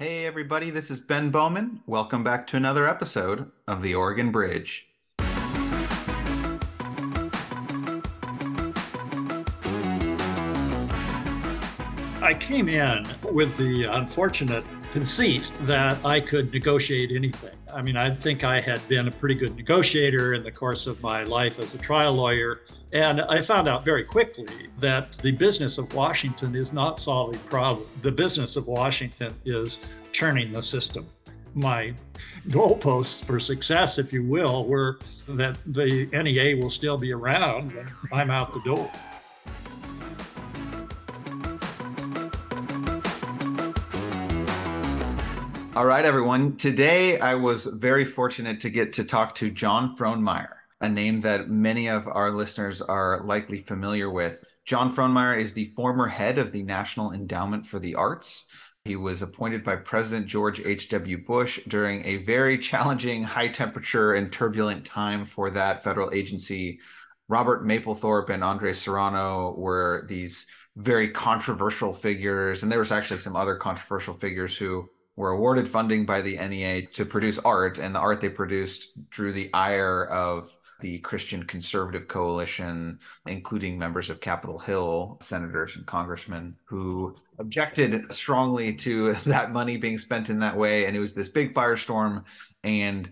Hey, everybody, this is Ben Bowman. Welcome back to another episode of The Oregon Bridge. I came in with the unfortunate conceit that I could negotiate anything. I mean, I think I had been a pretty good negotiator in the course of my life as a trial lawyer. And I found out very quickly that the business of Washington is not solving problems. The business of Washington is churning the system. My goalposts for success, if you will, were that the NEA will still be around when I'm out the door. All right, everyone. Today, I was very fortunate to get to talk to John Frohnmayer, a name that many of our listeners are likely familiar with. John Frohnmayer is the former head of the National Endowment for the Arts. He was appointed by President George H.W. Bush during a very challenging, high temperature, and turbulent time for that federal agency. Robert Mapplethorpe and Andre Serrano were these very controversial figures, and there was actually some other controversial figures who were awarded funding by the NEA to produce art, and the art they produced drew the ire of the Christian Conservative Coalition, including members of Capitol Hill, senators and congressmen who objected strongly to that money being spent in that way. And it was this big firestorm. And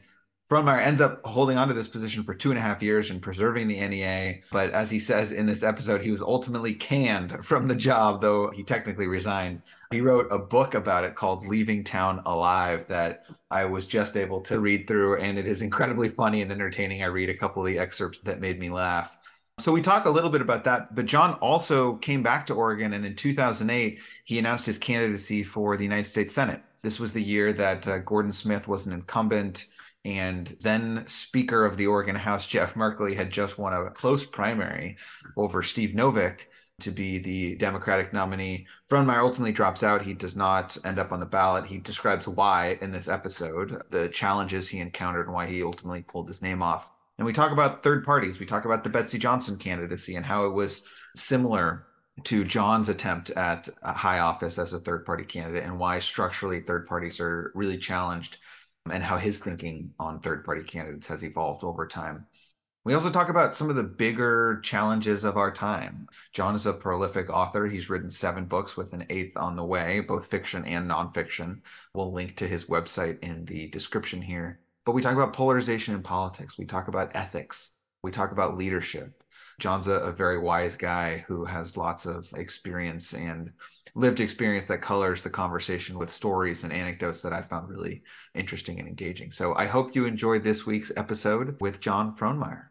Frohnmayer ends up holding onto this position for two and a half years and preserving the NEA. But as he says in this episode, he was ultimately canned from the job, though he technically resigned. He wrote a book about it called Leaving Town Alive that I was just able to read through, and it is incredibly funny and entertaining. I read a couple of the excerpts that made me laugh. So we talk a little bit about that, but John also came back to Oregon, and in 2008, he announced his candidacy for the United States Senate. This was the year that uh, Gordon Smith was an incumbent and then Speaker of the Oregon House, Jeff Merkley, had just won a close primary over Steve Novick to be the Democratic nominee. Frohnmayer ultimately drops out. He does not end up on the ballot. He describes why in this episode, the challenges he encountered and why he ultimately pulled his name off. And we talk about third parties. We talk about the Betsy Johnson candidacy and how it was similar to John's attempt at high office as a third party candidate and why structurally third parties are really challenged and how his thinking on third party candidates has evolved over time. We also talk about some of the bigger challenges of our time. John is a prolific author. He's written seven books with an eighth on the way, both fiction and nonfiction. We'll link to his website in the description here. But we talk about polarization in politics. We talk about ethics. We talk about leadership. John's a, a very wise guy who has lots of experience and lived experience that colors the conversation with stories and anecdotes that I found really interesting and engaging. So I hope you enjoyed this week's episode with John Frohnmayer.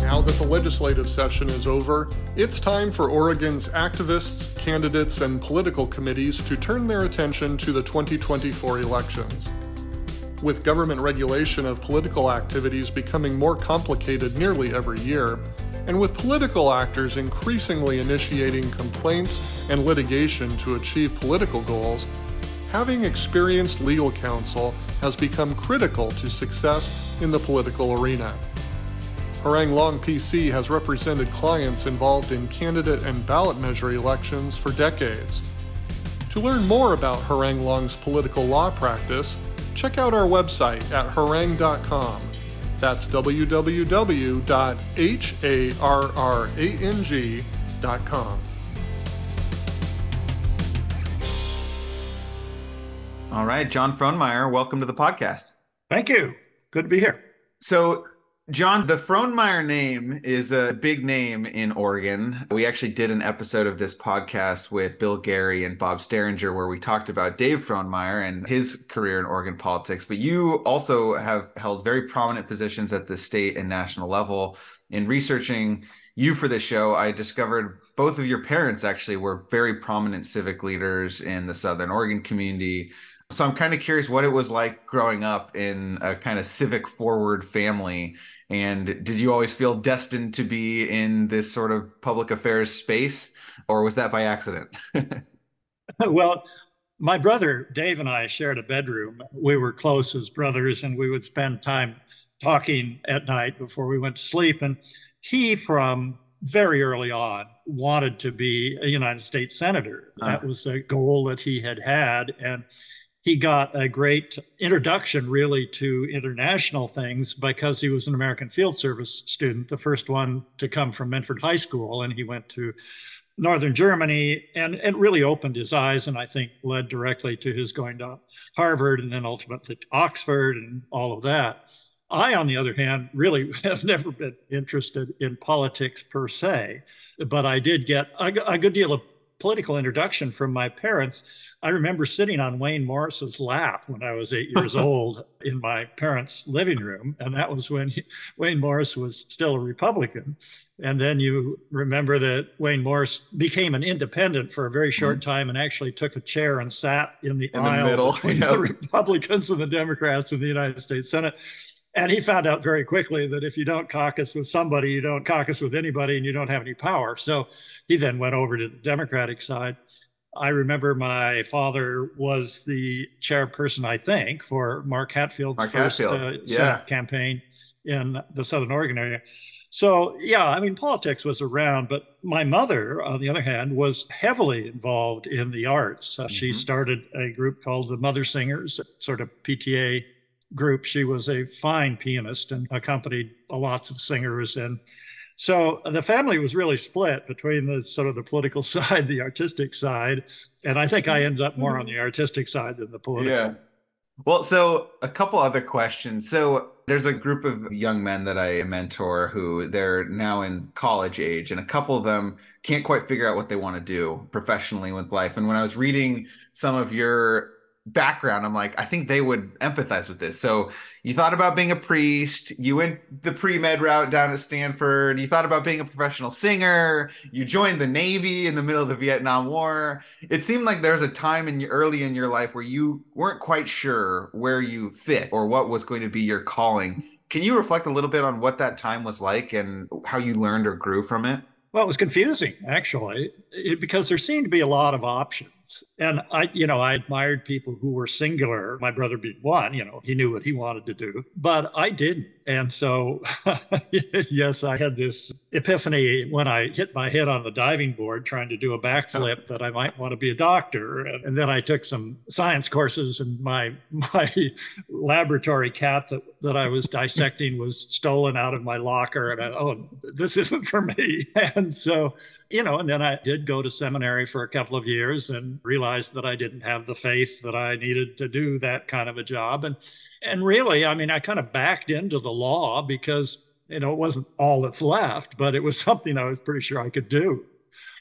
Now that the legislative session is over, it's time for Oregon's activists, candidates, and political committees to turn their attention to the 2024 elections. With government regulation of political activities becoming more complicated nearly every year, and with political actors increasingly initiating complaints and litigation to achieve political goals, having experienced legal counsel has become critical to success in the political arena. Harrang Long PC has represented clients involved in candidate and ballot measure elections for decades. To learn more about Harrang Long's political law practice, check out our website at harrang.com that's www.harrang.com. All right, John Frohnmayer, welcome to the podcast. Thank you. Good to be here. So, John, the Frohnmayer name is a big name in Oregon. We actually did an episode of this podcast with Bill Gary and Bob Staringer where we talked about Dave Frohnmayer and his career in Oregon politics. But you also have held very prominent positions at the state and national level. In researching you for this show, I discovered both of your parents actually were very prominent civic leaders in the Southern Oregon community. So I'm kind of curious what it was like growing up in a kind of civic forward family and did you always feel destined to be in this sort of public affairs space, or was that by accident? well, my brother Dave and I shared a bedroom. We were close as brothers, and we would spend time talking at night before we went to sleep. And he, from very early on wanted to be a United States Senator. That uh. was a goal that he had had. And he got a great introduction really to international things because he was an American Field Service student, the first one to come from Medford High School. And he went to Northern Germany and it really opened his eyes and I think led directly to his going to Harvard and then ultimately to Oxford and all of that. I, on the other hand, really have never been interested in politics per se, but I did get a, a good deal of political introduction from my parents. I remember sitting on Wayne Morse's lap when I was eight years old in my parents' living room. And that was when he, Wayne Morse was still a Republican. And then you remember that Wayne Morse became an independent for a very short mm-hmm. time and actually took a chair and sat in the in aisle the middle. between yep. the Republicans and the Democrats in the United States Senate. And he found out very quickly that if you don't caucus with somebody, you don't caucus with anybody and you don't have any power. So he then went over to the Democratic side. I remember my father was the chairperson, I think, for Mark Hatfield's Mark first Hatfield. uh, yeah. campaign in the Southern Oregon area. So, yeah, I mean, politics was around, but my mother, on the other hand, was heavily involved in the arts. Uh, mm-hmm. She started a group called the Mother Singers, sort of PTA group. She was a fine pianist and accompanied lots of singers. And so the family was really split between the sort of the political side, the artistic side. And I think I ended up more on the artistic side than the political. Yeah. Well, so a couple other questions. So there's a group of young men that I mentor who they're now in college age, and a couple of them can't quite figure out what they want to do professionally with life. And when I was reading some of your background, I'm like, I think they would empathize with this. So you thought about being a priest, you went the pre-med route down at Stanford, you thought about being a professional singer, you joined the Navy in the middle of the Vietnam War. It seemed like there was a time in early in your life where you weren't quite sure where you fit or what was going to be your calling. Can you reflect a little bit on what that time was like and how you learned or grew from it? Well, it was confusing actually, because there seemed to be a lot of options. And I, you know, I admired people who were singular. My brother being one, you know, he knew what he wanted to do, but I didn't. And so, yes, I had this epiphany when I hit my head on the diving board trying to do a backflip that I might want to be a doctor. And then I took some science courses, and my my laboratory cat that, that I was dissecting was stolen out of my locker. And I, oh, this isn't for me. And so you know, and then I did go to seminary for a couple of years and realized that I didn't have the faith that I needed to do that kind of a job. And and really, I mean, I kind of backed into the law because, you know, it wasn't all that's left, but it was something I was pretty sure I could do.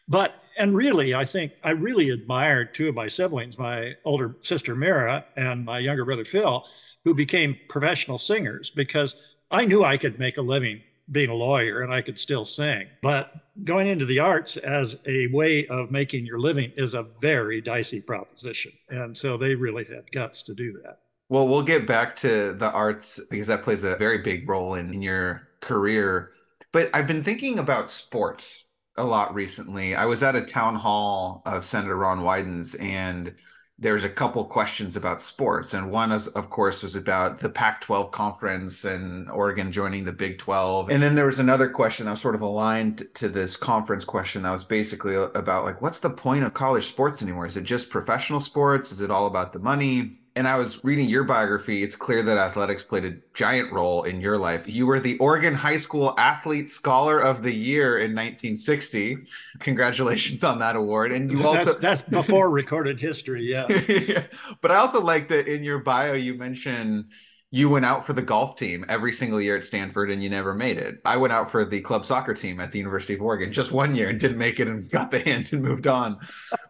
But and really, I think I really admired two of my siblings, my older sister Mira and my younger brother Phil, who became professional singers because I knew I could make a living being a lawyer and I could still sing. But going into the arts as a way of making your living is a very dicey proposition. And so they really had guts to do that. Well, we'll get back to the arts because that plays a very big role in, in your career. But I've been thinking about sports a lot recently. I was at a town hall of Senator Ron Wyden's and there's a couple questions about sports and one is of course was about the pac 12 conference and oregon joining the big 12 and then there was another question that was sort of aligned to this conference question that was basically about like what's the point of college sports anymore? Is it just professional sports? Is it all about the money and I was reading your biography, it's clear that athletics played a giant role in your life. You were the Oregon High School Athlete Scholar of the Year in 1960. Congratulations on that award. And you also that's, that's before recorded history, yeah. yeah. But I also like that in your bio you mention you went out for the golf team every single year at Stanford and you never made it. I went out for the club soccer team at the University of Oregon just one year and didn't make it and got the hint and moved on.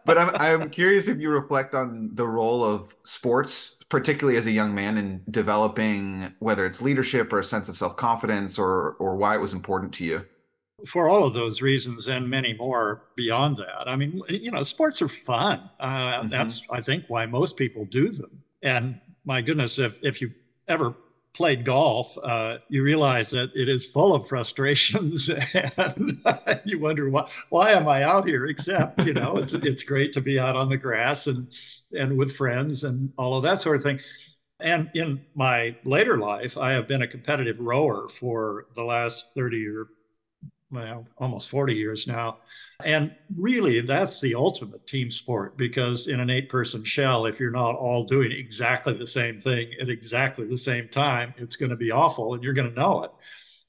But I'm I'm curious if you reflect on the role of sports, particularly as a young man, in developing whether it's leadership or a sense of self confidence or or why it was important to you. For all of those reasons and many more beyond that, I mean, you know, sports are fun. Uh, mm-hmm. That's I think why most people do them. And my goodness, if if you ever played golf, uh, you realize that it is full of frustrations, and you wonder why why am I out here? Except you know, it's it's great to be out on the grass and and with friends and all of that sort of thing. And in my later life, I have been a competitive rower for the last thirty or well, almost 40 years now. And really, that's the ultimate team sport because in an eight person shell, if you're not all doing exactly the same thing at exactly the same time, it's going to be awful and you're going to know it.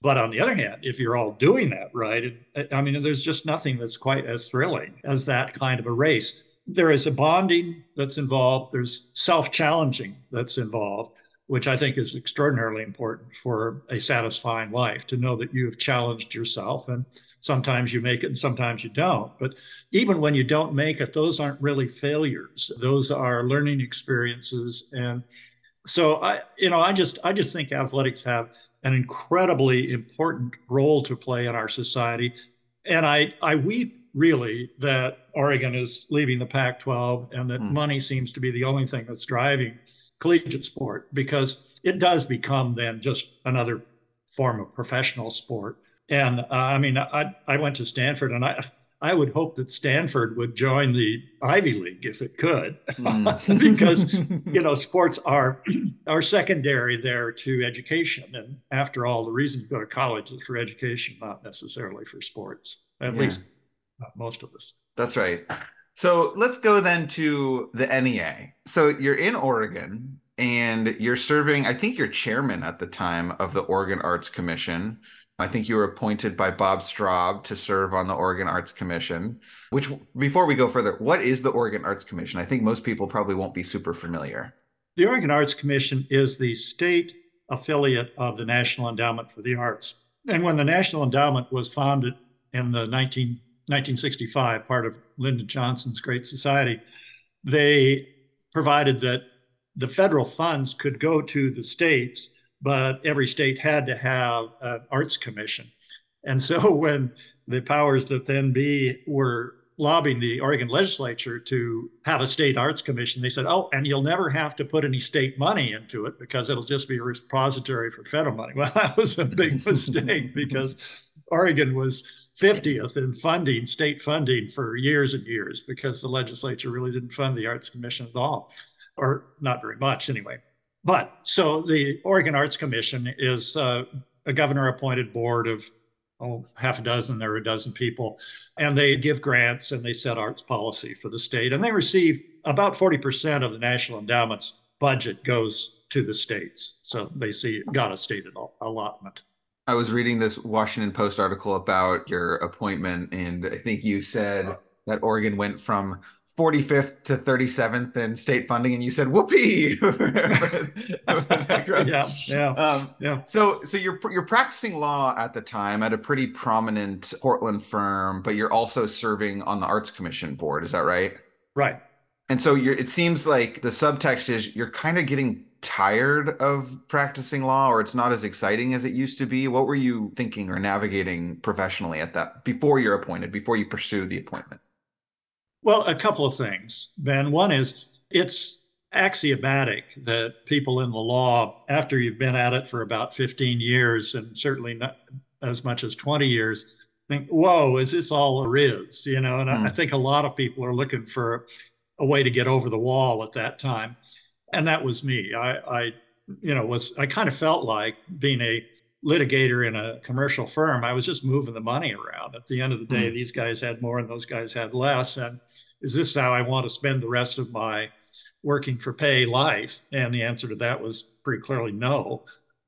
But on the other hand, if you're all doing that right, I mean, there's just nothing that's quite as thrilling as that kind of a race. There is a bonding that's involved, there's self challenging that's involved which I think is extraordinarily important for a satisfying life to know that you have challenged yourself. And sometimes you make it and sometimes you don't. But even when you don't make it, those aren't really failures. Those are learning experiences. And so I, you know, I just I just think athletics have an incredibly important role to play in our society. And I I weep really that Oregon is leaving the Pac 12 and that mm. money seems to be the only thing that's driving collegiate sport because it does become then just another form of professional sport. And uh, I mean, I, I went to Stanford and I, I would hope that Stanford would join the Ivy League if it could, mm. because you know sports are are secondary there to education. And after all, the reason to go to college is for education, not necessarily for sports. At yeah. least most of us. That's right. So let's go then to the NEA. So you're in Oregon and you're serving, I think you're chairman at the time of the Oregon Arts Commission. I think you were appointed by Bob Straub to serve on the Oregon Arts Commission. Which, before we go further, what is the Oregon Arts Commission? I think most people probably won't be super familiar. The Oregon Arts Commission is the state affiliate of the National Endowment for the Arts. And when the National Endowment was founded in the 19 1965, part of Lyndon Johnson's Great Society, they provided that the federal funds could go to the states, but every state had to have an arts commission. And so when the powers that then be were lobbying the Oregon legislature to have a state arts commission, they said, oh, and you'll never have to put any state money into it because it'll just be a repository for federal money. Well, that was a big mistake because Oregon was 50th in funding, state funding for years and years because the legislature really didn't fund the Arts Commission at all, or not very much anyway. But so the Oregon Arts Commission is uh, a governor appointed board of oh, half a dozen or a dozen people, and they give grants and they set arts policy for the state. And they receive about 40% of the National Endowment's budget goes to the states. So they see got a state allotment. I was reading this Washington Post article about your appointment, and I think you said that Oregon went from 45th to 37th in state funding, and you said "whoopee." yeah, yeah, um, yeah. So, so you're you're practicing law at the time at a pretty prominent Portland firm, but you're also serving on the Arts Commission board. Is that right? Right. And so you're. It seems like the subtext is you're kind of getting tired of practicing law or it's not as exciting as it used to be? What were you thinking or navigating professionally at that before you're appointed, before you pursue the appointment? Well, a couple of things, Ben. One is it's axiomatic that people in the law, after you've been at it for about 15 years and certainly not as much as 20 years, think, whoa, is this all there is? You know, and mm. I hmm. think a lot of people are looking for a way to get over the wall at that time and that was me. I, I, you know, was I kind of felt like being a litigator in a commercial firm. I was just moving the money around. At the end of the day, mm. these guys had more and those guys had less. And is this how I want to spend the rest of my working for pay life? And the answer to that was pretty clearly no.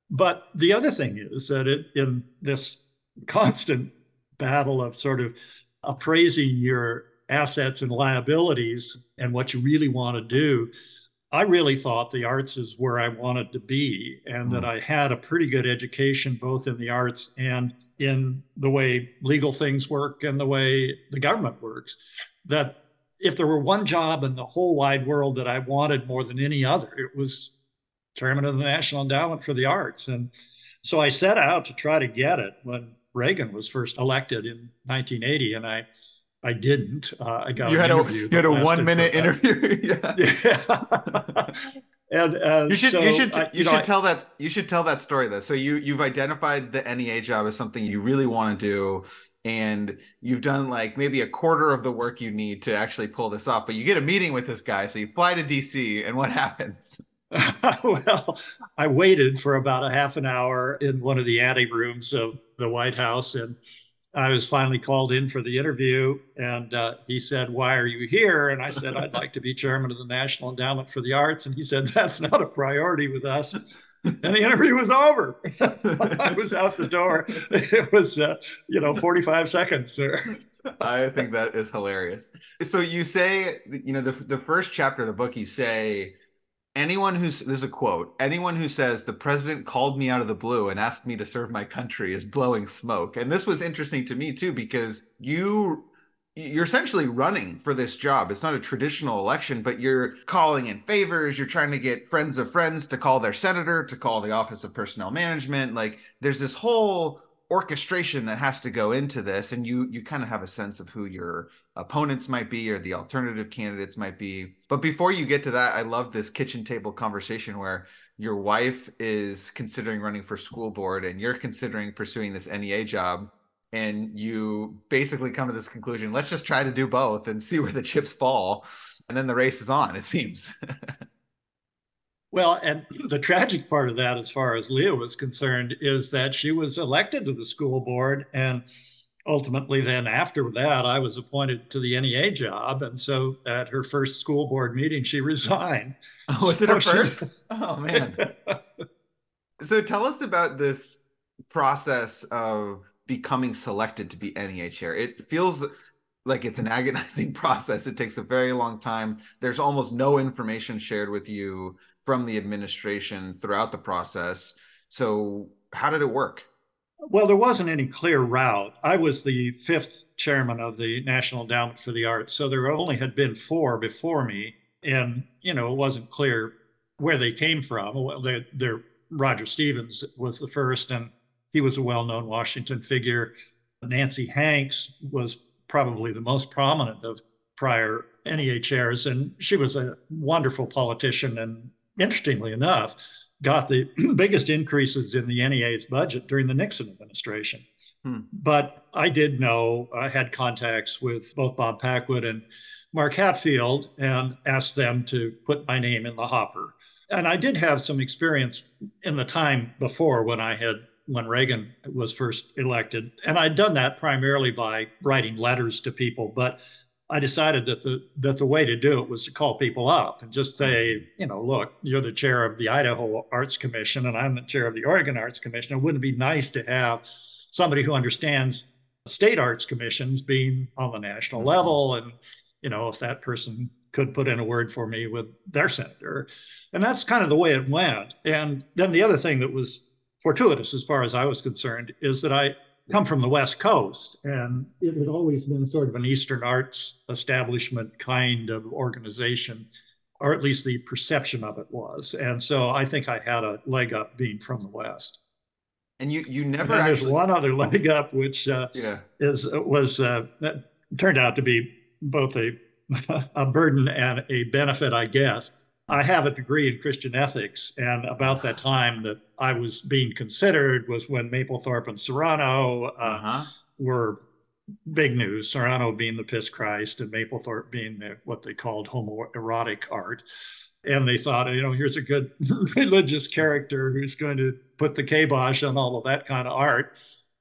But the other thing is that it, in this constant battle of sort of appraising your assets and liabilities and what you really want to do, I really thought the arts is where I wanted to be, and that hmm. I had a pretty good education both in the arts and in the way legal things work and the way the government works. That if there were one job in the whole wide world that I wanted more than any other, it was chairman of the National Endowment for the Arts. And so I set out to try to get it when Reagan was first elected in 1980, and I I didn't. Uh, I got you had a you had a one minute interview. yeah. yeah. and uh, you should so you should you, you should tell that you should tell that story though. So you you've identified the NEA job as something you really want to do, and you've done like maybe a quarter of the work you need to actually pull this off. But you get a meeting with this guy, so you fly to DC, and what happens? well, I waited for about a half an hour in one of the ante rooms of the White House and I was finally called in for the interview, and uh, he said, "Why are you here?" And I said, "I'd like to be chairman of the National Endowment for the Arts." And he said, "That's not a priority with us." And the interview was over. I was out the door. It was, uh, you know, forty-five seconds, sir. I think that is hilarious. So you say, you know, the the first chapter of the book, you say anyone who's there's a quote anyone who says the president called me out of the blue and asked me to serve my country is blowing smoke. And this was interesting to me too because you you're essentially running for this job. It's not a traditional election but you're calling in favors. You're trying to get friends of friends to call their senator to call the office of personnel management. Like there's this whole orchestration that has to go into this and you you kind of have a sense of who your opponents might be or the alternative candidates might be. But before you get to that i love this kitchen table conversation where your wife is considering running for school board and you're considering pursuing this NEA job and you basically come to this conclusion let's just try to do both and see where the chips fall. And then the race is on it seems Well, and the tragic part of that, as far as Leah was concerned, is that she was elected to the school board. And ultimately, then after that, I was appointed to the NEA job. And so at her first school board meeting, she resigned. Oh, was so it her first? oh, man. so tell us about this process of becoming selected to be NEA chair. It feels like it's an agonizing process. It takes a very long time. There's almost no information shared with you from the administration throughout the process. So, how did it work? Well, there wasn't any clear route. I was the fifth chairman of the National Endowment for the Arts, so there only had been four before me, and you know it wasn't clear where they came from. Well, they, they're, Roger Stevens was the first, and he was a well-known Washington figure. Nancy Hanks was probably the most prominent of prior NEA chairs, and she was a wonderful politician and interestingly enough, got the biggest increases in the NEA's budget during the Nixon administration. Hmm. But I did know I had contacts with both Bob Packwood and Mark Hatfield and asked them to put my name in the hopper. And I did have some experience in the time before when I had when Reagan was first elected. And I'd done that primarily by writing letters to people, but I decided that the that the way to do it was to call people up and just say, you know, look, you're the chair of the Idaho Arts Commission and I'm the chair of the Oregon Arts Commission. It wouldn't be nice to have somebody who understands state arts commissions being on the national mm-hmm. level and you know if that person could put in a word for me with their senator and that's kind of the way it went and then the other thing that was fortuitous as far as i was concerned is that i come from the West Coast, and it had always been sort of an Eastern arts establishment kind of organization, or at least the perception of it was. And so I think I had a leg up being from the West. And you you never and actually... there's one other leg up which uh, yeah. is was uh, turned out to be both a a burden and a benefit, I guess. I have a degree in Christian ethics, and about that time that I was being considered was when Mapplethorpe and Serrano uh, uh-huh. were big news. Serrano being the piss Christ, and Mapplethorpe being the, what they called homoerotic art. And they thought, you know, here's a good religious character who's going to put the kibosh on all of that kind of art.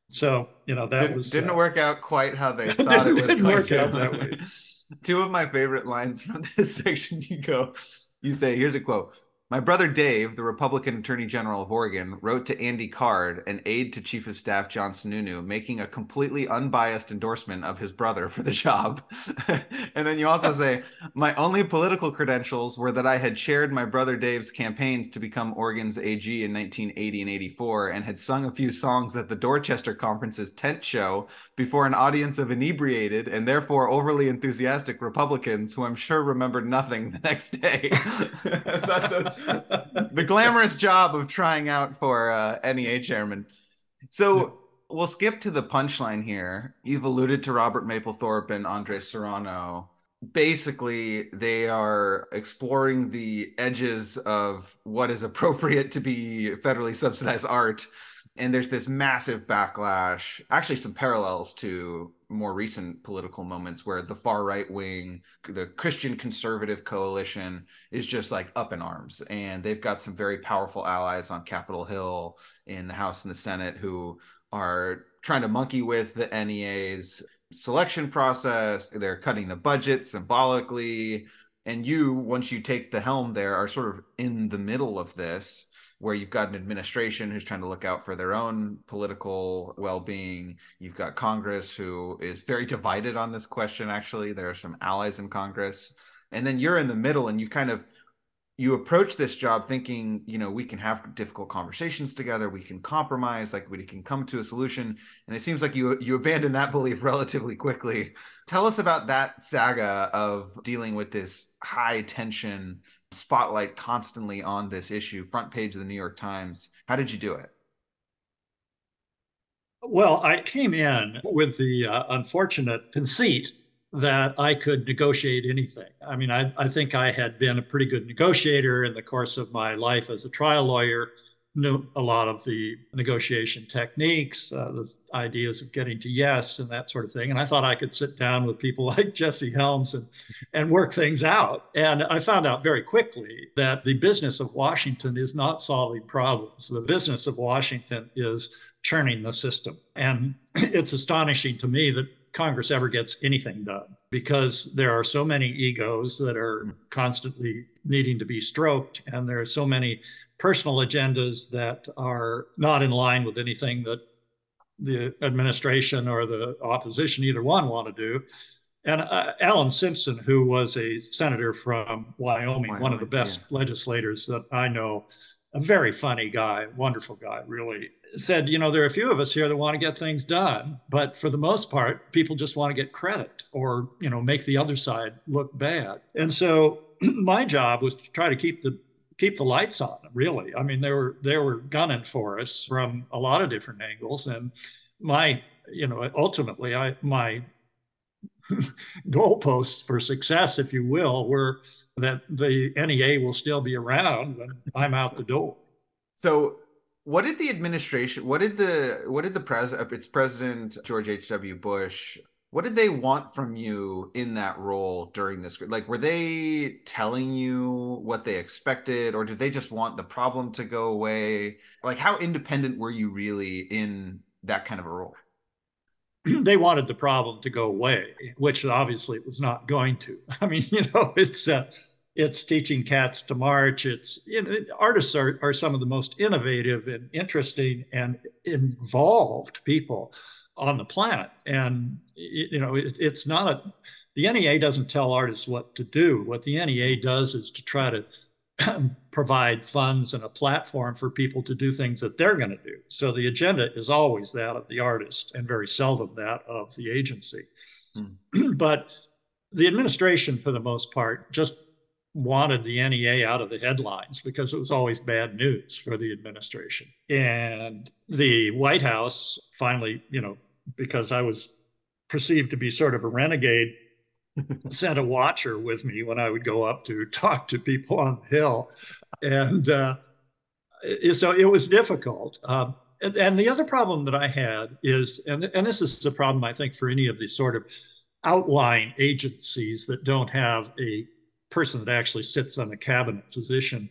So, you know, that didn't, was didn't uh, work out quite how they thought it was. Didn't work out that way. Two of my favorite lines from this section, you go, you say, here's a quote my brother Dave, the Republican Attorney General of Oregon, wrote to Andy Card, an aide to Chief of Staff John Sununu, making a completely unbiased endorsement of his brother for the job. and then you also say, My only political credentials were that I had chaired my brother Dave's campaigns to become Oregon's AG in 1980 and 84 and had sung a few songs at the Dorchester Conference's tent show before an audience of inebriated and therefore overly enthusiastic Republicans who I'm sure remembered nothing the next day the glamorous job of trying out for uh, NEA chairman. So we'll skip to the punchline here. You've alluded to Robert Mapplethorpe and Andre Serrano. Basically, they are exploring the edges of what is appropriate to be federally subsidized art. And there's this massive backlash, actually, some parallels to more recent political moments where the far right wing, the Christian conservative coalition is just like up in arms. And they've got some very powerful allies on Capitol Hill in the House and the Senate who are trying to monkey with the NEA's selection process. They're cutting the budget symbolically. And you, once you take the helm there, are sort of in the middle of this, where you've got an administration who's trying to look out for their own political well being. You've got Congress, who is very divided on this question, actually. There are some allies in Congress. And then you're in the middle and you kind of you approach this job thinking you know we can have difficult conversations together we can compromise like we can come to a solution and it seems like you you abandon that belief relatively quickly tell us about that saga of dealing with this high tension spotlight constantly on this issue front page of the new york times. How did you do it? Well i came in with the uh, unfortunate conceit that I could negotiate anything. I mean, I, I, think I had been a pretty good negotiator in the course of my life as a trial lawyer, knew a lot of the negotiation techniques, uh, the ideas of getting to yes and that sort of thing. And I thought I could sit down with people like Jesse Helms and, and work things out. And I found out very quickly that the business of Washington is not solving problems. The business of Washington is churning the system. And it's astonishing to me that Congress ever gets anything done because there are so many egos that are constantly needing to be stroked, and there are so many personal agendas that are not in line with anything that the administration or the opposition, either one, want to do. And uh, Alan Simpson, who was a senator from Wyoming, Wyoming one of the best yeah. legislators that I know, a very funny guy, wonderful guy, really said, you know, there are a few of us here that want to get things done, but for the most part, people just want to get credit or, you know, make the other side look bad. And so my job was to try to keep the keep the lights on, really. I mean, they were they were gunning for us from a lot of different angles. And my, you know, ultimately I my goalposts for success, if you will, were that the NEA will still be around when I'm out the door. So what did the administration what did the what did the president it's president george h.w bush what did they want from you in that role during this like were they telling you what they expected or did they just want the problem to go away? Like how independent were you really in that kind of a role? They wanted the problem to go away which obviously it was not going to. I mean you know it's uh, it's teaching cats to march. It's you know, artists are, are some of the most innovative and interesting and involved people on the planet. And you know, it, it's not a the NEA doesn't tell artists what to do. What the NEA does is to try to provide funds and a platform for people to do things that they're going to do. So the agenda is always that of the artist and very seldom that of the agency. Mm. but the administration, for the most part, just wanted the NEA out of the headlines because it was always bad news for the administration. And the White House finally, you know, because I was perceived to be sort of a renegade, sent a watcher with me when I would go up to talk to people on the Hill. And uh, so it was difficult. Um, and, and, the other problem that I had is, and, and this is a problem I think for any of these sort of outlying agencies that don't have a person that actually sits on a cabinet position.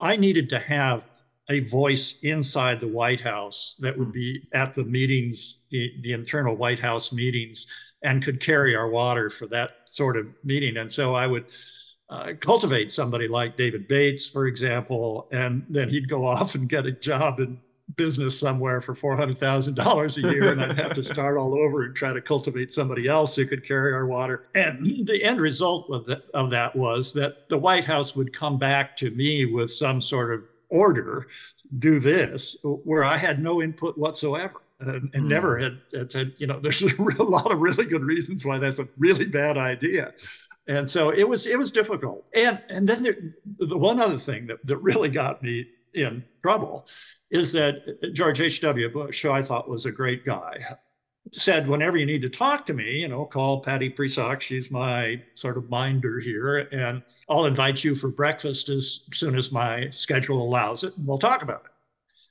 I needed to have a voice inside the White House that would be at the meetings, the, the internal White House meetings, and could carry our water for that sort of meeting. And so I would uh, cultivate somebody like David Bates, for example, and then he'd go off and get a job in business somewhere for $400,000 a year and I'd have to start all over and try to cultivate somebody else who could carry our water. And the end result of that, of that was that the White House would come back to me with some sort of order do this where I had no input whatsoever. And, and mm. never had, had said, you know, there's a lot of really good reasons why that's a really bad idea and so it was it was difficult and and then there, the one other thing that, that really got me in trouble is that George H.W. Bush, who I thought was a great guy, said, whenever you need to talk to me, you know, call Patty Presock. She's my sort of minder here, and I'll invite you for breakfast as soon as my schedule allows it, and we'll talk about it.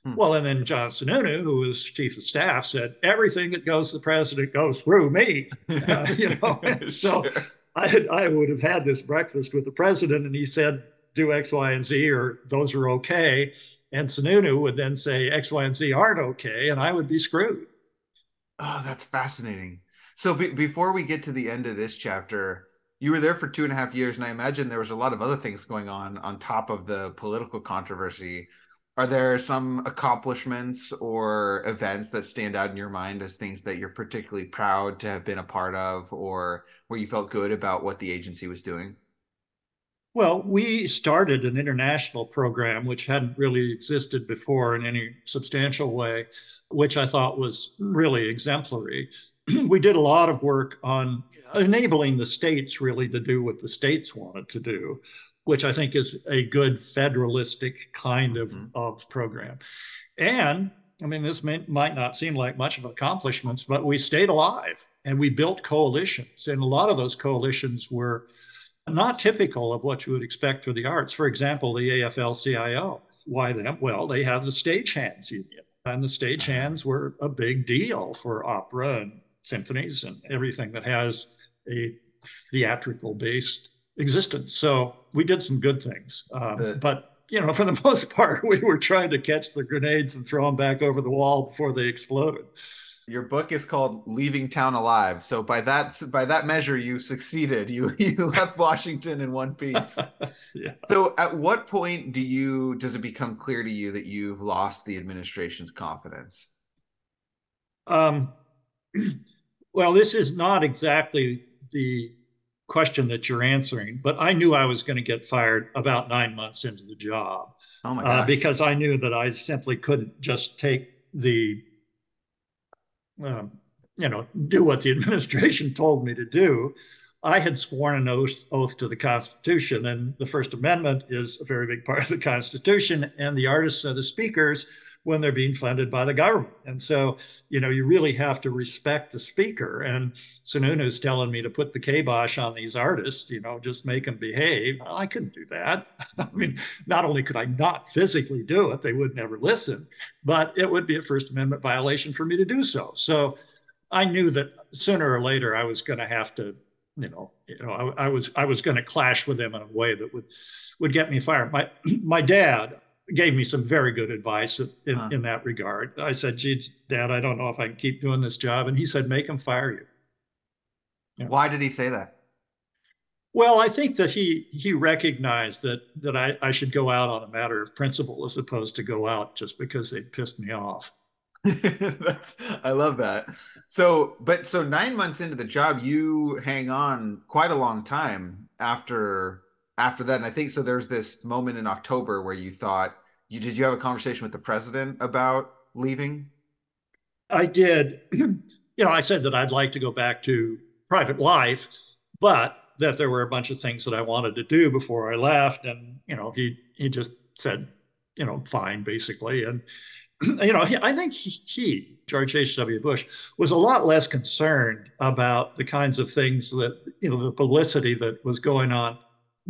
Hmm. Well, and then John Sununu, who was chief of staff, said, everything that goes to the president goes through me. Uh, you know, so I, had, I would have had this breakfast with the president, and he said, do X, Y, and Z, or those are okay. And Sununu would then say X, Y, and Z aren't okay, and I would be screwed. Oh, that's fascinating. So be- before we get to the end of this chapter, you were there for two and a half years, and I imagine there was a lot of other things going on on top of the political controversy. Are there some accomplishments or events that stand out in your mind as things that you're particularly proud to have been a part of, or where you felt good about what the agency was doing? Well, we started an international program which hadn't really existed before in any substantial way, which I thought was really exemplary. we did a lot of work on enabling the states really to do what the states wanted to do, which I think is a good federalistic kind of, mm-hmm. of program. And I mean, this may, might not seem like much of accomplishments, but we stayed alive and we built coalitions. And a lot of those coalitions were not typical of what you would expect for the arts. For example, the AFL CIO. Why them? Well, they have the stagehands union, and the stagehands were a big deal for opera and symphonies and everything that has a theatrical based existence. So we did some good things. Um, but, you know, for the most part, we were trying to catch the grenades and throw them back over the wall before they exploded. Your book is called "Leaving Town Alive," so by that by that measure, you succeeded. You you left Washington in one piece. yeah. So, at what point do you does it become clear to you that you've lost the administration's confidence? Um, well, this is not exactly the question that you're answering, but I knew I was going to get fired about nine months into the job. Oh my uh, because I knew that I simply couldn't just take the, um, you know, do what the administration told me to do. I had sworn an oath, oath to the Constitution, and the First Amendment is a very big part of the Constitution. And the artists and the speakers when they're being funded by the government. And so, you know, you really have to respect the speaker. And Sununu's telling me to put the kibosh on these artists, you know, just make them behave. Well, I couldn't do that. I mean, not only could I not physically do it, they would never listen, but it would be a First Amendment violation for me to do so. So I knew that sooner or later I was going to have to, you know, you know, I, I was I was going to clash with them in a way that would would get me fired. My my dad, gave me some very good advice in, huh. in that regard. I said, geez, Dad, I don't know if I can keep doing this job. And he said, make him fire you. Yeah. Why did he say that? Well, I think that he he recognized that that I, I should go out on a matter of principle as opposed to go out just because they pissed me off. That's I love that. So, but so nine months into the job, you hang on quite a long time after after that. And I think so. There's this moment in October where you thought, you did you have a conversation with the president about leaving? I did. you know, I said that I'd like to go back to private life, but that there were a bunch of things that I wanted to do before I left. And, you know, he he just said, you know, fine, basically. And, you know, he, I think he, he, George H.W. Bush, was a lot less concerned about the kinds of things that, you know, the publicity that was going on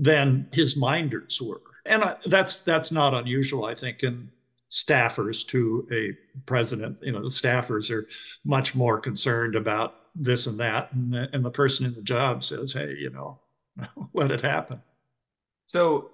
than his minders were and that's that's not unusual, I think, in staffers to a president. You know, the staffers are much more concerned about this and that, and the, and the person in the job says, "Hey, you know, let it happen." So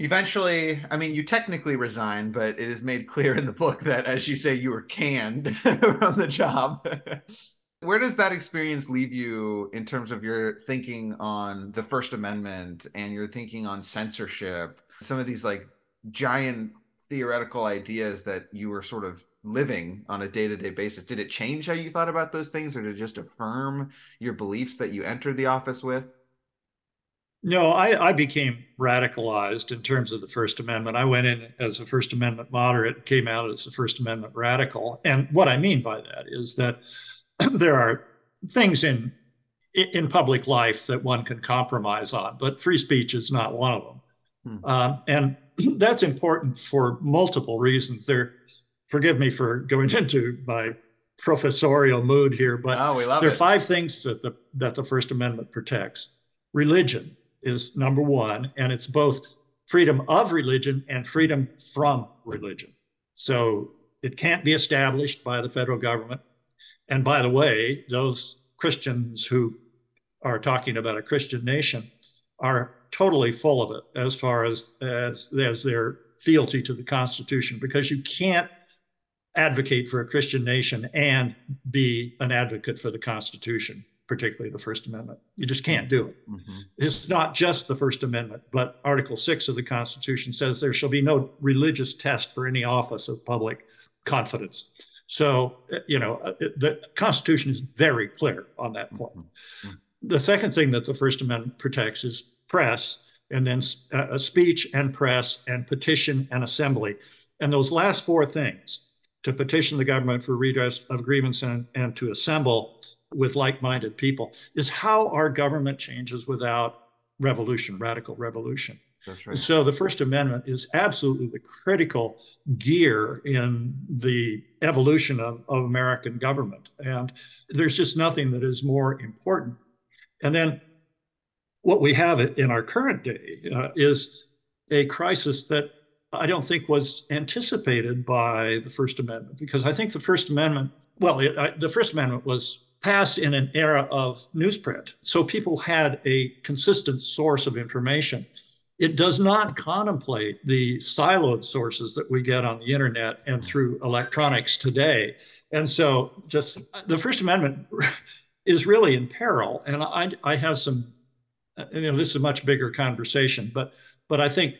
eventually i mean you technically resign but it is made clear in the book that as you say you were canned from the job where does that experience leave you in terms of your thinking on the First Amendment and your thinking on censorship? Some of these like giant theoretical ideas that you were sort of living on a day-to-day basis did it change how you thought about those things or did it just affirm your beliefs that you entered the office with? No I, I became radicalized in terms of the first amendment. I went in as a first amendment moderate came out as a first amendment radical. And what i mean by that is that there are things in in public life that one can compromise on, but free speech is not one of them. Hmm. Um, and that's important for multiple reasons. There, forgive me for going into my professorial mood here, but oh, there are it. five things that the that the First Amendment protects. Religion is number one, and it's both freedom of religion and freedom from religion. So it can't be established by the federal government and by the way, those Christians who are talking about a Christian nation are totally full of it as far as as, as their fealty to the Constitution, because you can't advocate for a Christian nation and be an advocate for the Constitution, particularly the First Amendment. You just can't do it. Mm-hmm. It's not just the First Amendment, but Article 6 of the Constitution says there shall be no religious test for any office of public confidence. So, you know, uh, the Constitution is very clear on that point. Mm-hmm. The second thing that the First Amendment protects is press, and then uh, speech and press, and petition and assembly. And those last four things to petition the government for redress of grievance and, and to assemble with like minded people is how our government changes without revolution, radical revolution. That's right. So the First Amendment is absolutely the critical gear in the evolution of, of American government. And there's just nothing that is more important. And then what we have in our current day uh, is a crisis that I don't think was anticipated by the First Amendment, because I think the First Amendment, well, it, I, the First Amendment was passed in an era of newsprint. So people had a consistent source of information. It does not contemplate the siloed sources that we get on the internet and through electronics today. And so, just the First Amendment is really in peril. And I, I have some, you know, this is a much bigger conversation, but but I think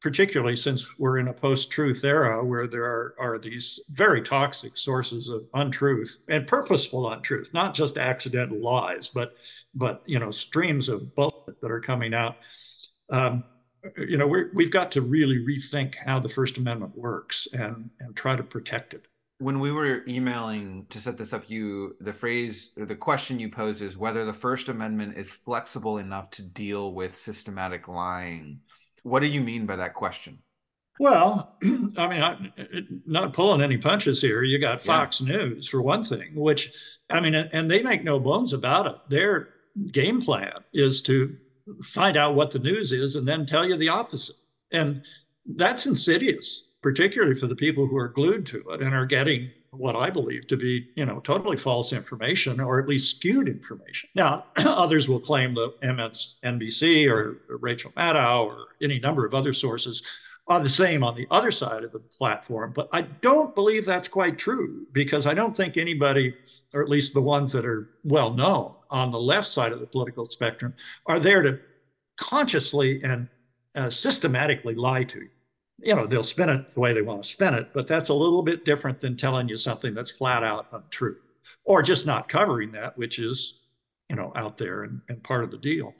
particularly since we're in a post-truth era where there are, are these very toxic sources of untruth and purposeful untruth, not just accidental lies, but but you know streams of bullshit that are coming out. Um, you know, we have got to really rethink how the First Amendment works and and try to protect it. When we were emailing to set this up, you the phrase the question you pose is whether the First Amendment is flexible enough to deal with systematic lying what do you mean by that question? Well, I mean, I'm not pulling any punches here. You got Fox yeah. News for one thing, which I mean, and they make no bones about it. Their game plan is to find out what the news is and then tell you the opposite. And that's insidious, particularly for the people who are glued to it and are getting what I believe to be, you know, totally false information or at least skewed information. Now, others will claim that MSNBC or Rachel Maddow or any number of other sources are the same on the other side of the platform, but I don't believe that's quite true because I don't think anybody, or at least the ones that are well known on the left side of the political spectrum, are there to consciously and uh, systematically lie to you you know, they'll spin it the way they want to spin it, but that's a little bit different than telling you something that's flat out untrue or just not covering that, which is, you know, out there and, and part of the deal.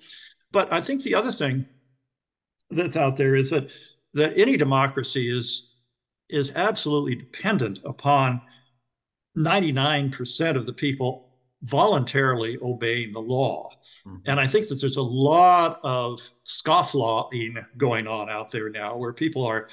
But I think the other thing that's out there is that that any democracy is is absolutely dependent upon 99% of the people voluntarily obeying the law. Mm-hmm. And I think that there's a lot of scofflawing going on out there now where people are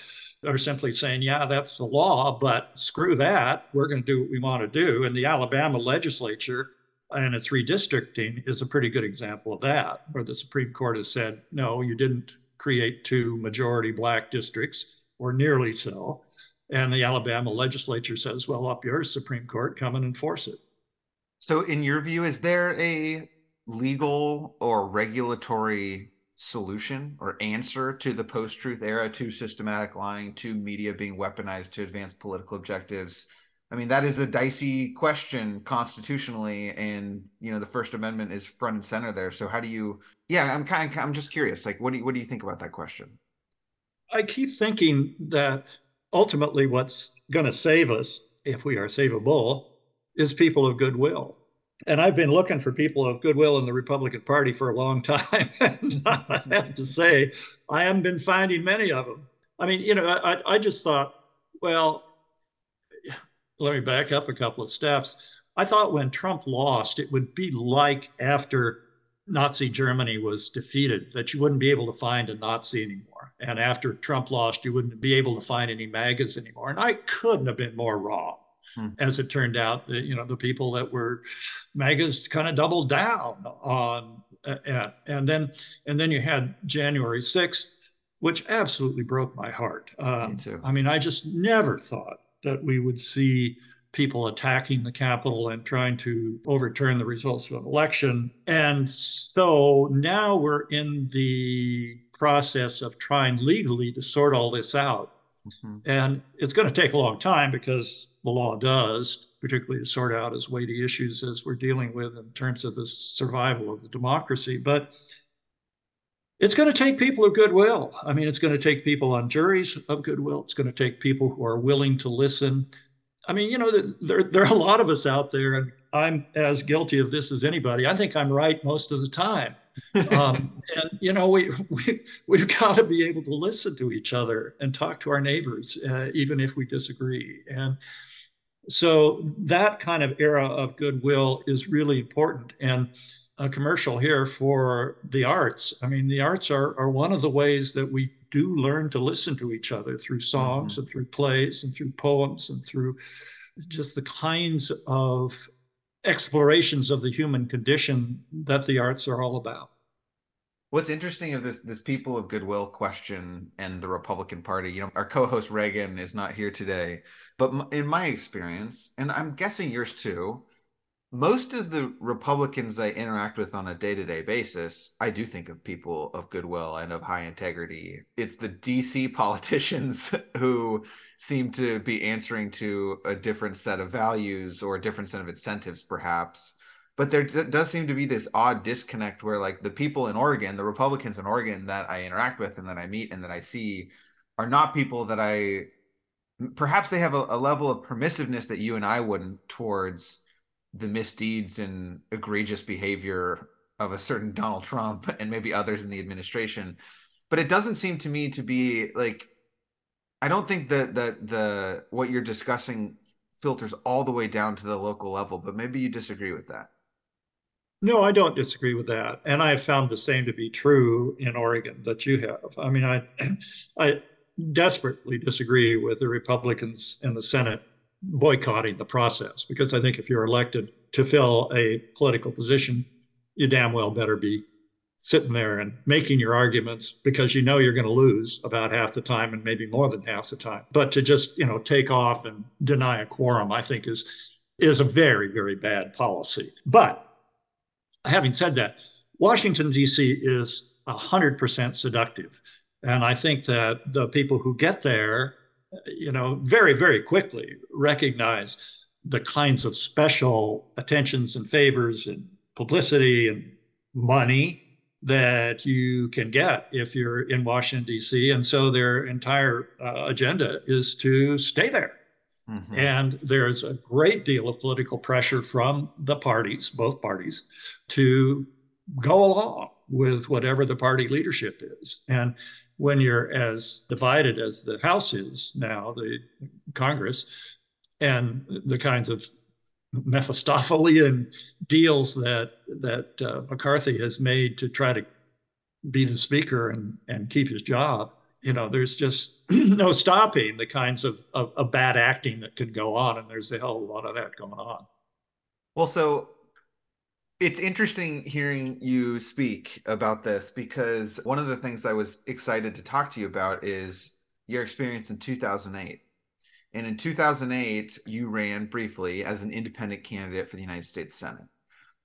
are simply saying, yeah, that's the law, but screw that. We're going to do what we want to do. And the Alabama legislature and its redistricting is a pretty good example of that, where the Supreme Court has said, no, you didn't create two majority black districts, or nearly so. And the Alabama legislature says, well, up yours, Supreme Court, come and enforce it. So, in your view, is there a legal or regulatory solution or answer to the post truth era, to systematic lying, to media being weaponized to advance political objectives? I mean, that is a dicey question constitutionally, and you know the First Amendment is front and center there. So, how do you? Yeah, I'm kind. Of, I'm just curious. Like, what do you, what do you think about that question? I keep thinking that ultimately, what's going to save us, if we are savable, is people of goodwill. And I've been looking for people of goodwill in the Republican Party for a long time. and I have to say, I haven't been finding many of them. I mean, you know, I, I just thought, well, let me back up a couple of steps. I thought when Trump lost, it would be like after Nazi Germany was defeated, that you wouldn't be able to find a Nazi anymore. And after Trump lost, you wouldn't be able to find any MAGAs anymore. And I couldn't have been more wrong. Hmm. As it turned out, the, you know, the people that were MAGAs kind of doubled down on, uh, and then and then you had January sixth, which absolutely broke my heart. Um, Me too. I mean, I just never thought that we would see people attacking the Capitol and trying to overturn the results of an election. And so now we're in the process of trying legally to sort all this out. Mm-hmm. And it's going to take a long time because the law does, particularly to sort out as weighty issues as we're dealing with in terms of the survival of the democracy. But it's going to take people of goodwill. I mean, it's going to take people on juries of goodwill. It's going to take people who are willing to listen. I mean, you know, there, there are a lot of us out there, and I'm as guilty of this as anybody. I think I'm right most of the time. um, and you know, we, we we've got to be able to listen to each other and talk to our neighbors, uh, even if we disagree. And so that kind of era of goodwill is really important. And a commercial here for the arts. I mean, the arts are, are one of the ways that we do learn to listen to each other through songs mm-hmm. and through plays and through poems and through just the kinds of explorations of the human condition that the arts are all about. What's interesting of this this people of goodwill question and the Republican Party, you know, our co-host Reagan is not here today, but in my experience, and I'm guessing yours too, most of the Republicans I interact with on a day to day basis, I do think of people of goodwill and of high integrity. It's the DC politicians who seem to be answering to a different set of values or a different set of incentives, perhaps. But there d- does seem to be this odd disconnect where, like, the people in Oregon, the Republicans in Oregon that I interact with and that I meet and that I see are not people that I perhaps they have a, a level of permissiveness that you and I wouldn't towards the misdeeds and egregious behavior of a certain Donald Trump and maybe others in the administration. But it doesn't seem to me to be like I don't think that that the what you're discussing filters all the way down to the local level, but maybe you disagree with that. No, I don't disagree with that. And I have found the same to be true in Oregon that you have. I mean, I I desperately disagree with the Republicans in the Senate boycotting the process because I think if you're elected to fill a political position, you damn well better be sitting there and making your arguments because you know you're going to lose about half the time and maybe more than half the time. But to just, you know, take off and deny a quorum, I think is is a very, very bad policy. But having said that, Washington, D.C. is 100% seductive. And I think that the people who get there you know, very, very quickly recognize the kinds of special attentions and favors and publicity and money that you can get if you're in Washington, D.C. And so their entire uh, agenda is to stay there. Mm-hmm. And there's a great deal of political pressure from the parties, both parties, to go along with whatever the party leadership is. And when you're as divided as the House is now, the Congress, and the kinds of Mephistophelian deals that that uh, McCarthy has made to try to be the speaker and and keep his job. You know, there's just no stopping the kinds of, of, of bad acting that could go on, and there's a hell of a lot of that going on. Well, so it's interesting hearing you speak about this because one of the things I was excited to talk to you about is your experience in 2008. And in 2008, you ran briefly as an independent candidate for the United States Senate.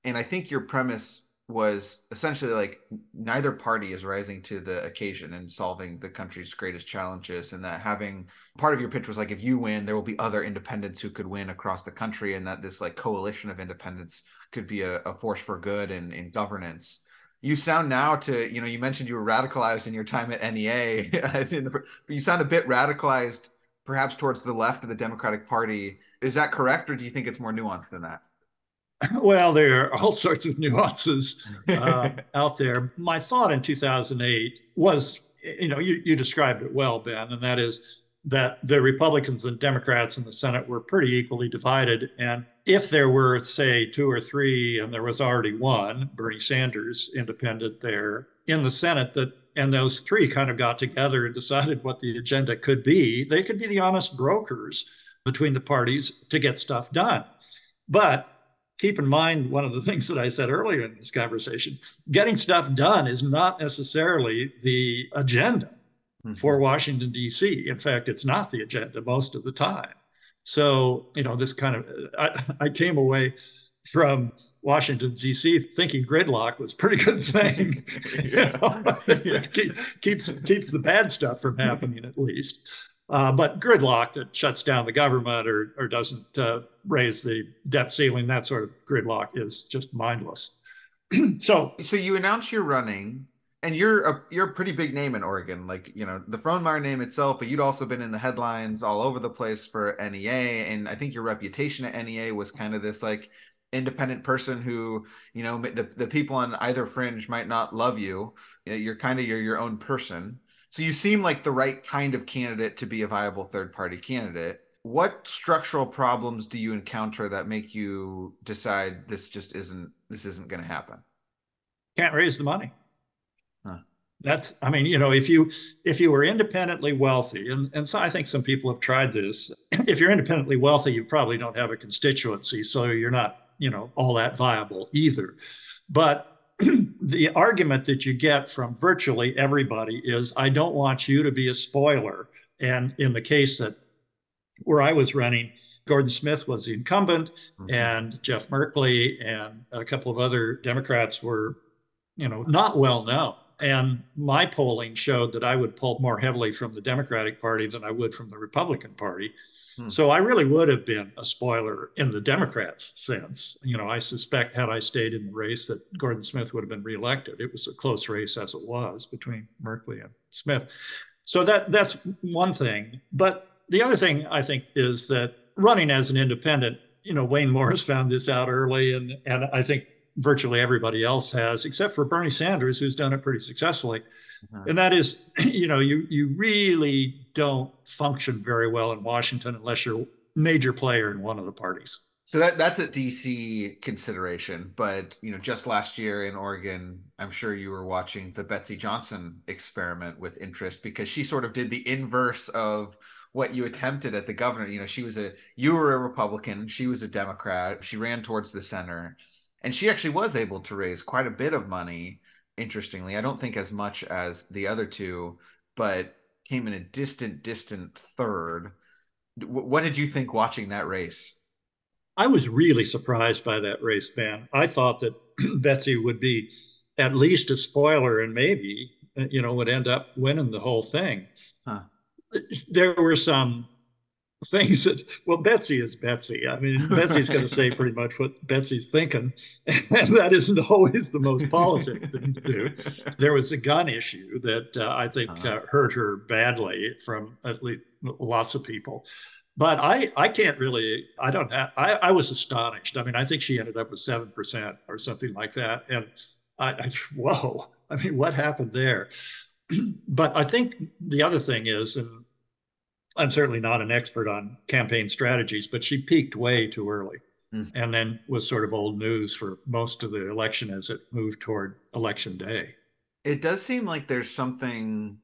And I think your premise was essentially like neither party is rising to the occasion and solving the country's greatest challenges and that having part of your pitch was like if you win there will be other independents who could win across the country and that this like coalition of independents could be a, a force for good in, in governance. You sound now to you know you mentioned you were radicalized in your time at NEA the, you sound a bit radicalized perhaps towards the left of the Democratic Party. Is that correct or do you think it's more nuanced than that well, there are all sorts of nuances uh, out there. My thought in 2008 was, you know, you, you described it well, Ben, and that is that the Republicans and Democrats in the Senate were pretty equally divided. And if there were, say, two or three, and there was already one, Bernie Sanders, independent there in the Senate, that and those three kind of got together and decided what the agenda could be, they could be the honest brokers between the parties to get stuff done. But keep in mind one of the things that I said earlier in this conversation getting stuff done is not necessarily the agenda mm-hmm. for Washington, D.C. In fact, it's not the agenda most of the time. So, you know, this kind of, I, I came away from Washington D.C. thinking gridlock was a pretty good thing. you know, it keeps keeps the bad stuff from happening at least. Uh, but gridlock that shuts down the government or or doesn't uh, raise the debt ceiling, that sort of gridlock is just mindless. so, so you announce you're running, and you're a you're a pretty big name in Oregon. Like you know the Frohnmayer name itself, but you'd also been in the headlines all over the place for NEA, and I think your reputation at NEA was kind of this like independent person who you know the, the people on either fringe might not love you you're kind of you're your own person so you seem like the right kind of candidate to be a viable third party candidate what structural problems do you encounter that make you decide this just isn't this isn't going to happen can't raise the money huh. that's i mean you know if you if you were independently wealthy and, and so i think some people have tried this if you're independently wealthy you probably don't have a constituency so you're not you know all that viable either. But the argument that you get from virtually everybody is, I don't want you to be a spoiler. And in the case that where I was running, Gordon Smith was the incumbent, mm-hmm. and Jeff Merkley and a couple of other Democrats were, you know, not well known. And my polling showed that I would pull more heavily from the Democratic Party than I would from the Republican Party. Hmm. So I really would have been a spoiler in the Democrats' sense. You know, I suspect had I stayed in the race that Gordon Smith would have been reelected. It was a close race as it was between Merkley and Smith. So that that's one thing. But the other thing I think is that running as an independent, you know, Wayne Morse found this out early, and and I think virtually everybody else has, except for Bernie Sanders, who's done it pretty successfully. And that is, you know, you you really don't function very well in Washington unless you're a major player in one of the parties. So that that's a DC consideration, but you know, just last year in Oregon, I'm sure you were watching the Betsy Johnson experiment with interest because she sort of did the inverse of what you attempted at the governor. You know, she was a you were a Republican, she was a Democrat, she ran towards the center and she actually was able to raise quite a bit of money interestingly i don't think as much as the other two but came in a distant distant third. What did you think watching that race? I was really surprised by that race man i thought that betsy would be at least a spoiler and maybe uh, you know would end up winning the whole thing. Huh. there were some things that well betsy is betsy. I mean betsy's going to say pretty much what betsy's thinking and that isn't always the most politic thing to do. There was a gun issue that uh, i think uh-huh. uh, hurt her badly from at least lots of people. But i i can't really i don't have i, I was astonished. I mean i think she ended up with 7% or something like that and I, I whoa. I mean what happened there? But i think the other thing is and I'm certainly not an expert on campaign strategies, but she peaked way too early mm. and then was sort of old news for most of the election as it moved toward election day. It does seem like there's something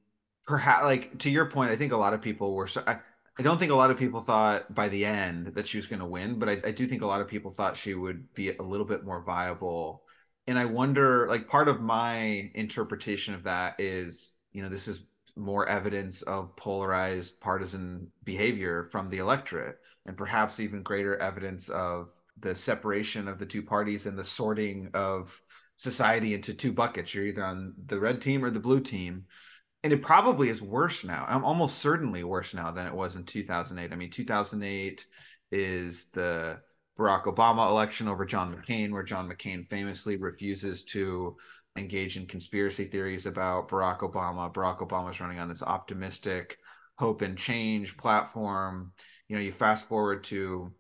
perhaps like to your point, I think a lot of people were so I, I don't think a lot of people thought by the end that she was going to win, but I, I do think a lot of people thought she would be a little bit more viable. And I wonder, like, part of my interpretation of that is, you know, this is more evidence of polarized partisan behavior from the electorate, and perhaps even greater evidence of the separation of the two parties and the sorting of society into two buckets. You're either on the red team or the blue team. And it probably is worse now. I'm almost certainly worse now than it was in 2008. I mean, 2008 is the Barack Obama election over John McCain, where John McCain famously refuses to engage in conspiracy theories about Barack Obama. Barack Obama's running on this optimistic hope and change platform. You know, you fast forward to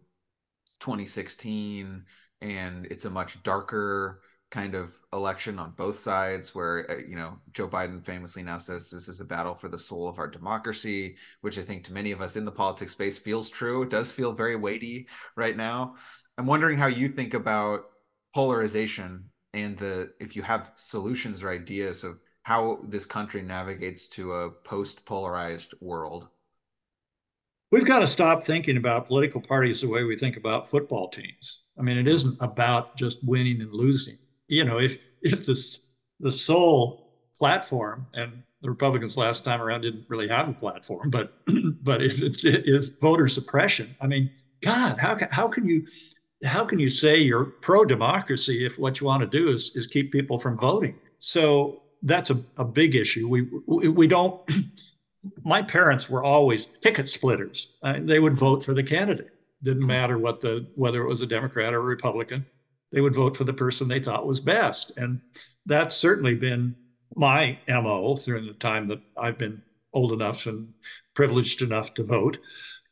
2016 and it's a much darker kind of election on both sides where uh, you know Joe Biden famously now says this is a battle for the soul of our democracy which I think to many of us in the politics space feels true it does feel very weighty right now I'm wondering how you think about polarization and the if you have solutions or ideas of how this country navigates to a post polarized world. We've got to stop thinking about political parties the way we think about football teams. I mean it isn't about just winning and losing. You know if if this the sole platform and the Republicans last time around didn't really have a platform, but but if it is voter suppression, I mean, God, how can how can you how can you say you're pro democracy if what you want to do is is keep people from voting? So that's a, a big issue. We we, we don't. my parents were always ticket splitters. Uh, they would vote for the candidate. Didn't matter what the whether it was a Democrat or a Republican. They would vote for the person they thought was best, and that's certainly been my MO during the time that I've been old enough and privileged enough to vote.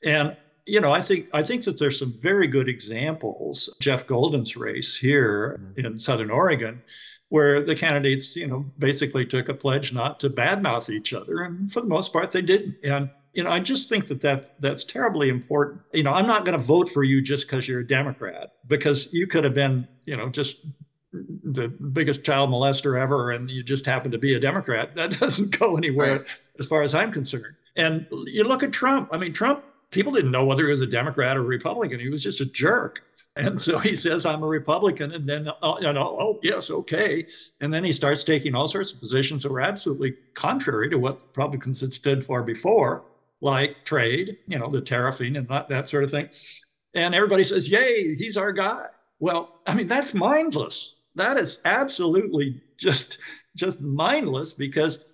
And you know, I think I think that there's some very good examples. Jeff Golden's race here mm-hmm. in Southern Oregon, where the candidates, you know, basically took a pledge not to badmouth each other, and for the most part, they didn't. And you know, I just think that, that that's terribly important. You know, I'm not going to vote for you just because you're a Democrat, because you could have been, you know, just the biggest child molester ever and you just happen to be a Democrat, that doesn't go anywhere right. as far as I'm concerned. And you look at Trump. I mean, Trump, people didn't know whether he was a Democrat or Republican. He was just a jerk. And so he says, I'm a Republican. And then, uh, you know, oh, yes, okay. And then he starts taking all sorts of positions that were absolutely contrary to what Republicans had stood for before, like trade, you know, the tariffing and that, that sort of thing. And everybody says, yay, he's our guy. Well, I mean, that's mindless that is absolutely just just mindless because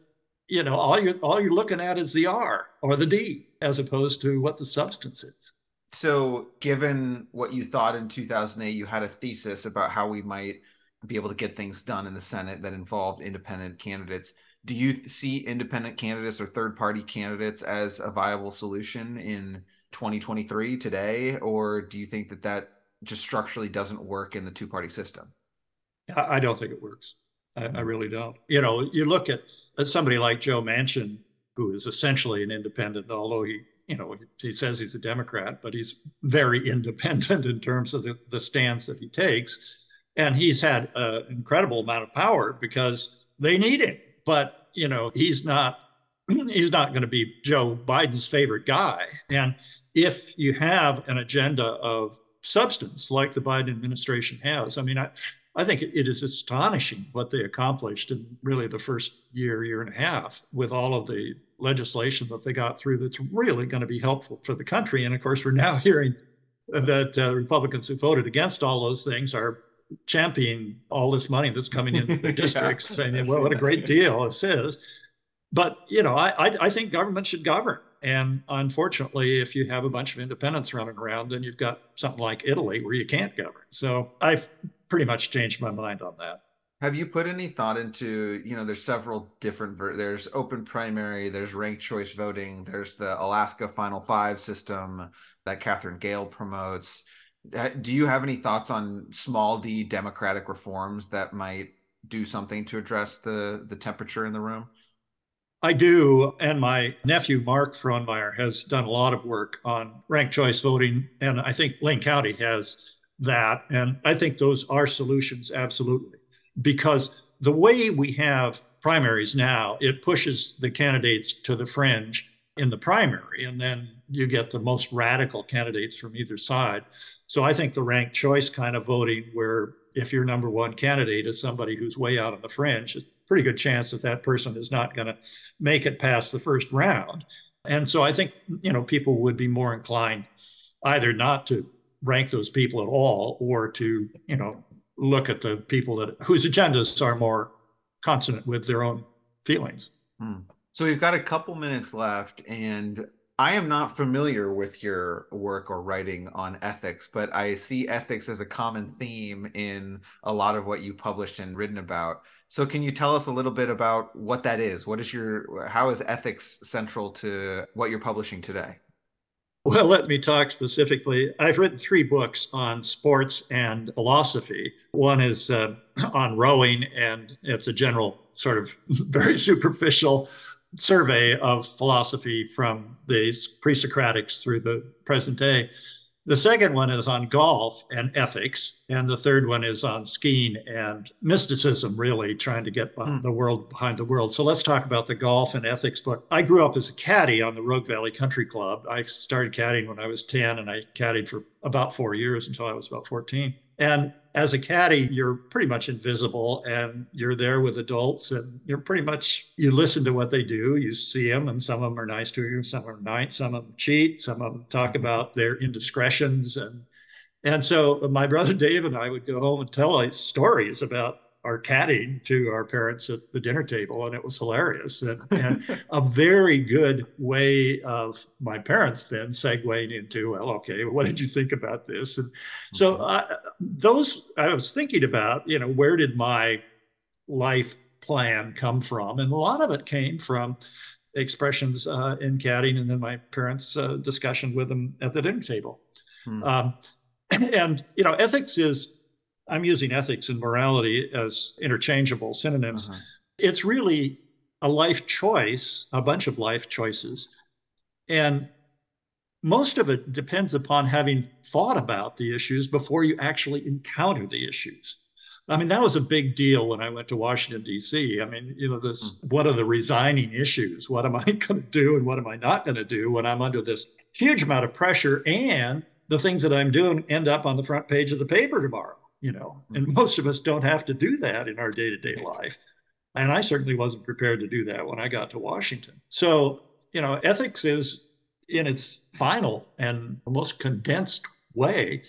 you know all you're all you're looking at is the R or the D as opposed to what the substance is. So, given what you thought in 2008, you had a thesis about how we might be able to get things done in the Senate that involved independent candidates. Do you see independent candidates or third party candidates as a viable solution in 2023 today? Or do you think that that just structurally doesn't work in the two party system? I, don't think it works. I, I, hmm. really don't. You know, you look at, at somebody like Joe Manchin, who is essentially an independent, although he, you know, he says he's a Democrat, but he's very independent in terms of the, the stance that he takes. And he's had an incredible amount of power because they need him. But, you know, he's not he's not going to be Joe Biden's favorite guy. And if you have an agenda of substance like the Biden administration has, I mean, I, I think it is astonishing what they accomplished in really the first year, year and a half with all of the legislation that they got through that's really going to be helpful for the country. And of course, we're now hearing that uh, Republicans who voted against all those things are championing all this money that's coming into the districts, yeah, saying, well, what a great deal this is. But, you know, I, I, I think government should govern. And unfortunately, if you have a bunch of independents running around, then you've got something like Italy where you can't govern. So I've pretty much changed my mind on that. Have you put any thought into, you know, there's several different, ver- there's open primary, there's ranked choice voting, there's the Alaska Final Five system that Katherine Gehl promotes. Do you have any thoughts on small d democratic reforms that might do something to address the the temperature in the room? I do. And my nephew, Mark Frohnmayer, has done a lot of work on ranked choice voting. And I think Lane County has that. And I think those are solutions, absolutely. Because the way we have primaries now, it pushes the candidates to the fringe in the primary. And then you get the most radical candidates from either side. So I think the ranked choice kind of voting, where if your number one candidate is somebody who's way out on the fringe, it's a pretty good chance that that person is not going to make it past the first round. And so I think, you know, people would be more inclined either not to rank those people at all or to, you know, look at the people that whose agendas are more consonant with their own feelings. Hmm. So we've got a couple minutes left and I am not familiar with your work or writing on ethics, but I see ethics as a common theme in a lot of what you've published and written about. So can you tell us a little bit about what that is? What is your how is ethics central to what you're publishing today? Well, let me talk specifically. I've written three books on sports and philosophy. One is uh, on rowing, and it's a general sort of very superficial survey of philosophy from the pre Socratics through the present day. The second one is on golf and ethics, and the third one is on skiing and mysticism, really trying to get hmm. the world behind the world. So let's talk about the golf and ethics book. I grew up as a caddy on the Rogue Valley Country Club. I started caddying when I was 10, and I caddied for about four years until I was about 14. And as a caddy, you're pretty much invisible and you're there with adults and you're pretty much, you listen to what they do. You see them and some of them are nice to you, some are nice, some of them cheat, some of them talk mm-hmm. about their indiscretions. And, and so my brother Dave and I would go home and tell stories about our caddying to our parents at the dinner table, and it was hilarious and, and a very good way of my parents then segueing into, well, okay, what did you think about this? And so mm-hmm. uh, those I was thinking about, you know, where did my life plan come from? And a lot of it came from expressions uh, in caddying, and then my parents' uh, discussion with them at the dinner table. Hmm. Um, and you know, ethics is I'm using ethics and morality as interchangeable synonyms. Uh-huh. It's really a life choice, a bunch of life choices. And most of it depends upon having thought about the issues before you actually encounter the issues. I mean, that was a big deal when I went to Washington, D.C. I mean, you know, this hmm. what are the resigning issues? What am I going to do and what am I not going to do when I'm under this huge amount of pressure and the things that I'm doing end up on the front page of the paper tomorrow? You know, and mm-hmm. most of us don't have to do that in our day to day life. And I certainly wasn't prepared to do that when I got to Washington. So, you know, ethics is in its final and most condensed way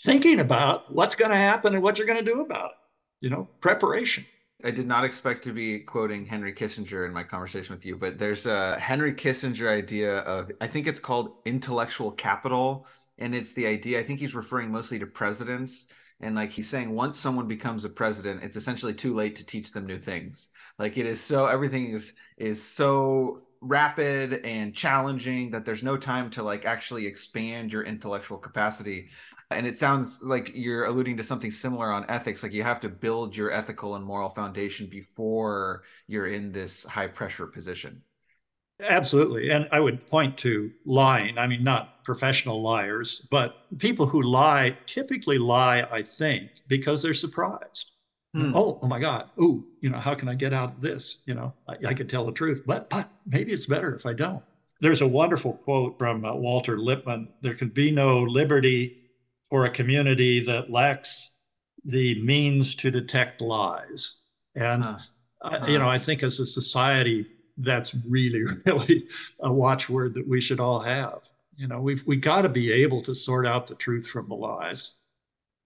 thinking about what's going to happen and what you're going to do about it, you know, preparation. I did not expect to be quoting Henry Kissinger in my conversation with you, but there's a Henry Kissinger idea of, I think it's called intellectual capital. And it's the idea, I think he's referring mostly to presidents and like he's saying once someone becomes a president it's essentially too late to teach them new things. Like it is so everything is is so rapid and challenging that there's no time to like actually expand your intellectual capacity. And it sounds like you're alluding to something similar on ethics. Like you have to build your ethical and moral foundation before you're in this high pressure position Absolutely. And I would point to lying. I mean, not professional liars, but people who lie typically lie, I think, because they're surprised. Hmm. Oh, oh my God. Oh, you know, how can I get out of this? You know, I, I can tell the truth, but, but maybe it's better if I don't. There's a wonderful quote from uh, Walter Lippmann there can be no liberty for a community that lacks the means to detect lies. And, uh, I, you know, I think as a society, that's really, really a watchword that we should all have. You know, we've we got to be able to sort out the truth from the lies.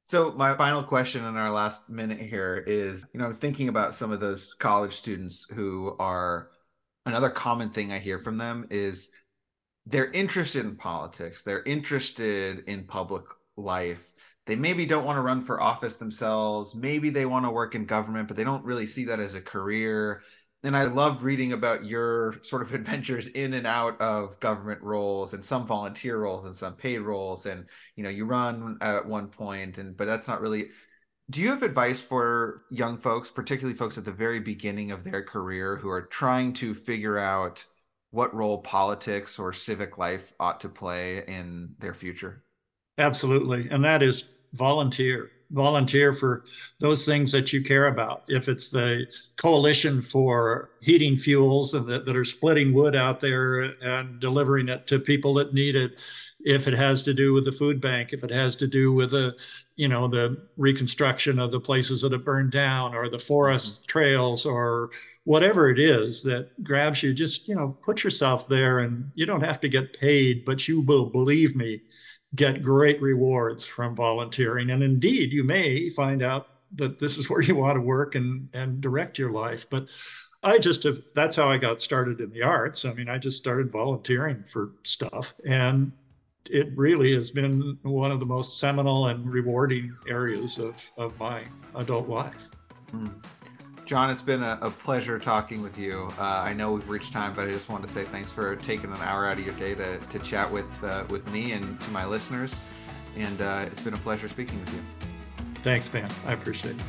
So my final question in our last minute here is, you know, I'm thinking about some of those college students who are another common thing I hear from them is they're interested in politics, they're interested in public life. They maybe don't want to run for office themselves, maybe they want to work in government, but they don't really see that as a career and I loved reading about your sort of adventures in and out of government roles and some volunteer roles and some paid roles. And, you know, you run at one point and, but that's not really, do you have advice for young folks, particularly folks at the very beginning of their career who are trying to figure out what role politics or civic life ought to play in their future? Absolutely. And that is volunteer volunteer for those things that you care about. If it's the coalition for heating fuels that, that are splitting wood out there and delivering it to people that need it, if it has to do with the food bank, if it has to do with the, you know, the reconstruction of the places that have burned down or the forest mm-hmm. trails or whatever it is that grabs you, just, you know, put yourself there and you don't have to get paid, but you will believe me get great rewards from volunteering. And indeed, you may find out that this is where you want to work and, and direct your life. But I just have, that's how I got started in the arts. I mean, I just started volunteering for stuff. And it really has been one of the most seminal and rewarding areas of, of my adult life. Mm. John, it's been a, a pleasure talking with you. Uh, I know we've reached time, but I just wanted to say thanks for taking an hour out of your day to, to chat with uh, with me and to my listeners. And uh, it's been a pleasure speaking with you. Thanks, man. I appreciate it.